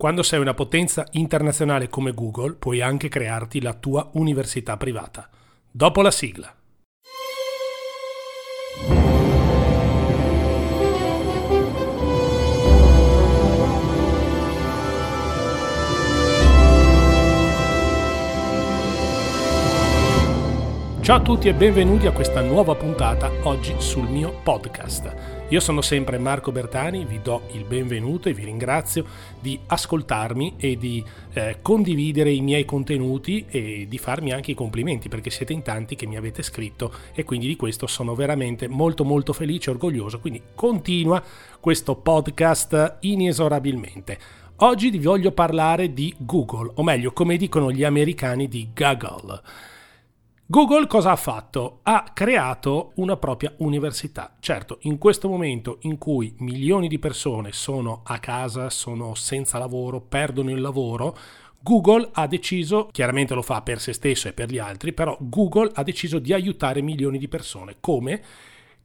Quando sei una potenza internazionale come Google, puoi anche crearti la tua università privata. Dopo la sigla. Ciao a tutti e benvenuti a questa nuova puntata oggi sul mio podcast. Io sono sempre Marco Bertani, vi do il benvenuto e vi ringrazio di ascoltarmi e di eh, condividere i miei contenuti e di farmi anche i complimenti perché siete in tanti che mi avete scritto e quindi di questo sono veramente molto molto felice e orgoglioso. Quindi continua questo podcast inesorabilmente. Oggi vi voglio parlare di Google, o meglio, come dicono gli americani, di Google. Google cosa ha fatto? Ha creato una propria università. Certo, in questo momento in cui milioni di persone sono a casa, sono senza lavoro, perdono il lavoro, Google ha deciso, chiaramente lo fa per se stesso e per gli altri, però Google ha deciso di aiutare milioni di persone. Come?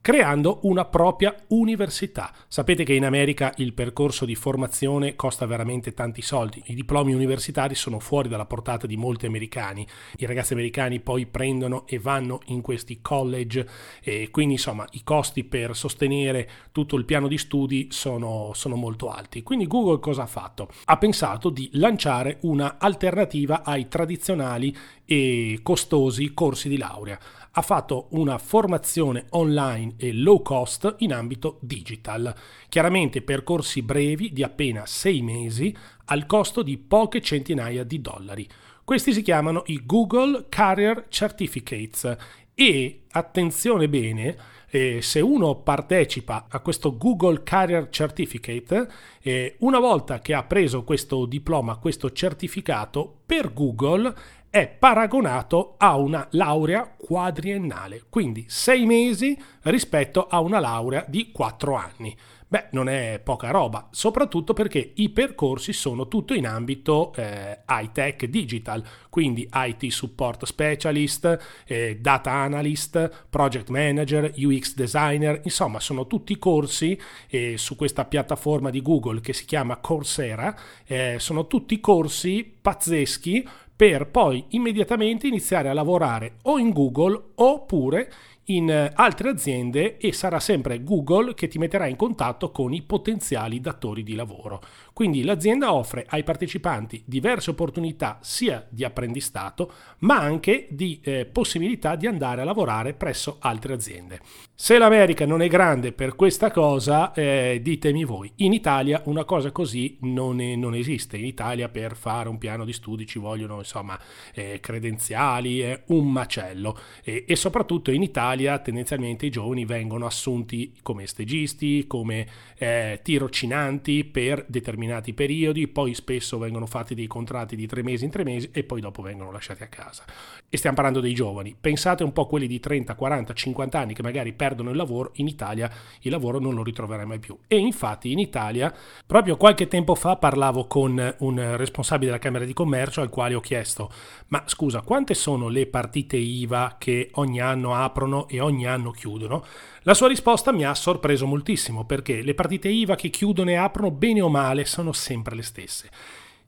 Creando una propria università. Sapete che in America il percorso di formazione costa veramente tanti soldi, i diplomi universitari sono fuori dalla portata di molti americani, i ragazzi americani poi prendono e vanno in questi college e quindi insomma i costi per sostenere tutto il piano di studi sono, sono molto alti. Quindi Google cosa ha fatto? Ha pensato di lanciare una alternativa ai tradizionali e costosi corsi di laurea ha fatto una formazione online e low cost in ambito digital, chiaramente percorsi brevi di appena sei mesi al costo di poche centinaia di dollari. Questi si chiamano i Google Career Certificates e attenzione bene, eh, se uno partecipa a questo Google Career Certificate, eh, una volta che ha preso questo diploma, questo certificato, per Google è paragonato a una laurea quadriennale, quindi sei mesi rispetto a una laurea di quattro anni. Beh, non è poca roba, soprattutto perché i percorsi sono tutto in ambito eh, high tech digital, quindi IT support specialist, eh, data analyst, project manager, UX designer, insomma sono tutti corsi eh, su questa piattaforma di Google che si chiama Coursera, eh, sono tutti corsi pazzeschi per poi immediatamente iniziare a lavorare o in Google oppure in eh, altre aziende e sarà sempre Google che ti metterà in contatto con i potenziali datori di lavoro. Quindi l'azienda offre ai partecipanti diverse opportunità sia di apprendistato ma anche di eh, possibilità di andare a lavorare presso altre aziende. Se l'America non è grande per questa cosa, eh, ditemi voi, in Italia una cosa così non, è, non, esiste. In Italia per fare un piano di studi ci vogliono insomma eh, credenziali, eh, un macello e soprattutto in Italia tendenzialmente i giovani vengono assunti come stagisti, come eh, tirocinanti per determinati periodi, poi spesso vengono fatti dei contratti di tre mesi in tre mesi e poi dopo vengono lasciati a casa. E stiamo parlando dei giovani. Pensate un po' a quelli di 30, 40, 50 anni che magari perdono il lavoro, in Italia il lavoro non lo ritroverai mai più. E infatti in Italia, proprio qualche tempo fa parlavo con un responsabile della Camera di Commercio al quale ho chiesto, ma scusa, quante sono le partite IVA che ogni anno aprono e ogni anno chiudono? La sua risposta mi ha sorpreso moltissimo perché le partite IVA che chiudono e aprono bene o male sono sempre le stesse.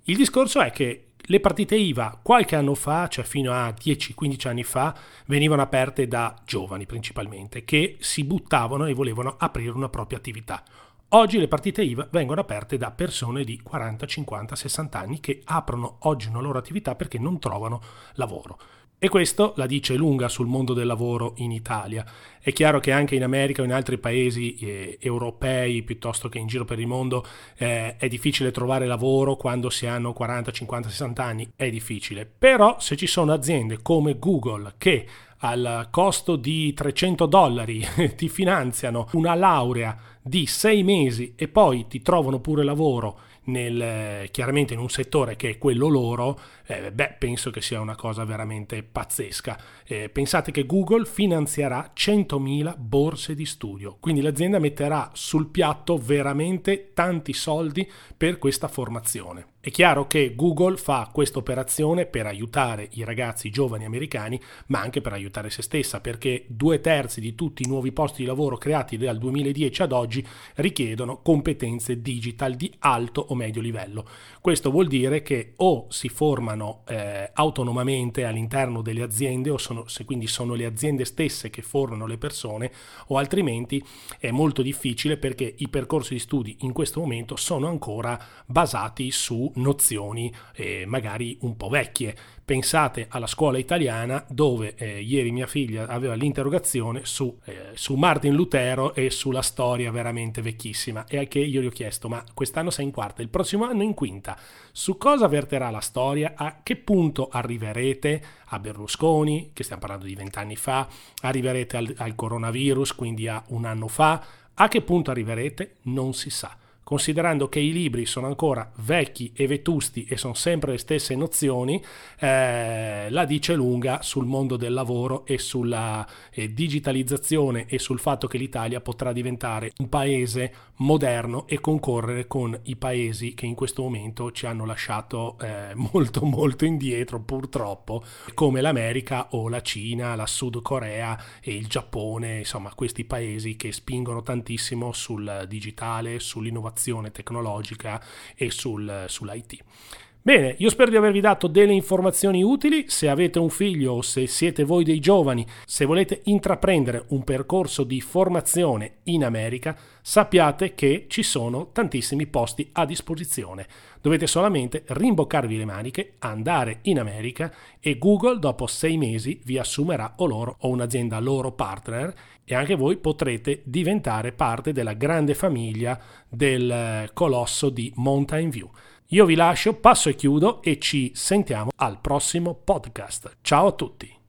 Il discorso è che le partite IVA qualche anno fa, cioè fino a 10-15 anni fa, venivano aperte da giovani principalmente, che si buttavano e volevano aprire una propria attività. Oggi le partite IVA vengono aperte da persone di 40, 50, 60 anni che aprono oggi una loro attività perché non trovano lavoro. E questo la dice lunga sul mondo del lavoro in Italia. È chiaro che anche in America o in altri paesi eh, europei, piuttosto che in giro per il mondo, eh, è difficile trovare lavoro quando si hanno 40, 50, 60 anni. È difficile. Però se ci sono aziende come Google che al costo di 300 dollari ti finanziano una laurea di sei mesi e poi ti trovano pure lavoro nel, chiaramente in un settore che è quello loro, eh, beh, penso che sia una cosa veramente pazzesca. Eh, pensate che Google finanzierà 100.000 borse di studio, quindi l'azienda metterà sul piatto veramente tanti soldi per questa formazione. È chiaro che Google fa questa operazione per aiutare i ragazzi giovani americani, ma anche per aiutare se stessa, perché due terzi di tutti i nuovi posti di lavoro creati dal 2010 ad oggi richiedono competenze digital di alto o medio livello. Questo vuol dire che o si formano eh, autonomamente all'interno delle aziende, o sono, se quindi sono le aziende stesse che formano le persone, o altrimenti è molto difficile perché i percorsi di studi in questo momento sono ancora basati su nozioni eh, magari un po' vecchie. Pensate alla scuola italiana dove eh, ieri mia figlia aveva l'interrogazione su, eh, su, Martin Lutero e sulla storia veramente vecchissima. E a che io gli ho chiesto ma quest'anno sei in quarta, il prossimo anno in quinta, su cosa verterà la storia, a che punto arriverete? A Berlusconi, che stiamo parlando di vent'anni fa, arriverete al, al coronavirus, quindi a un anno fa, a che punto arriverete? Non si sa considerando che i libri sono ancora vecchi e vetusti e sono sempre le stesse nozioni, eh, la dice lunga sul mondo del lavoro e sulla eh, digitalizzazione e sul fatto che l'Italia potrà diventare un paese moderno e concorrere con i paesi che in questo momento ci hanno lasciato eh, molto molto indietro purtroppo, come l'America o la Cina, la Sud Corea e il Giappone, insomma questi paesi che spingono tantissimo sul digitale, sull'innovazione innovazione tecnologica e sul, sull'IT. Bene, io spero di avervi dato delle informazioni utili. Se avete un figlio o se siete voi dei giovani, se volete intraprendere un percorso di formazione in America, sappiate che ci sono tantissimi posti a disposizione. Dovete solamente rimboccarvi le maniche, andare in America e Google dopo sei mesi vi assumerà o loro o un'azienda loro partner e anche voi potrete diventare parte della grande famiglia del eh, colosso di Mountain View. Io vi lascio, passo e chiudo e ci sentiamo al prossimo podcast. Ciao a tutti!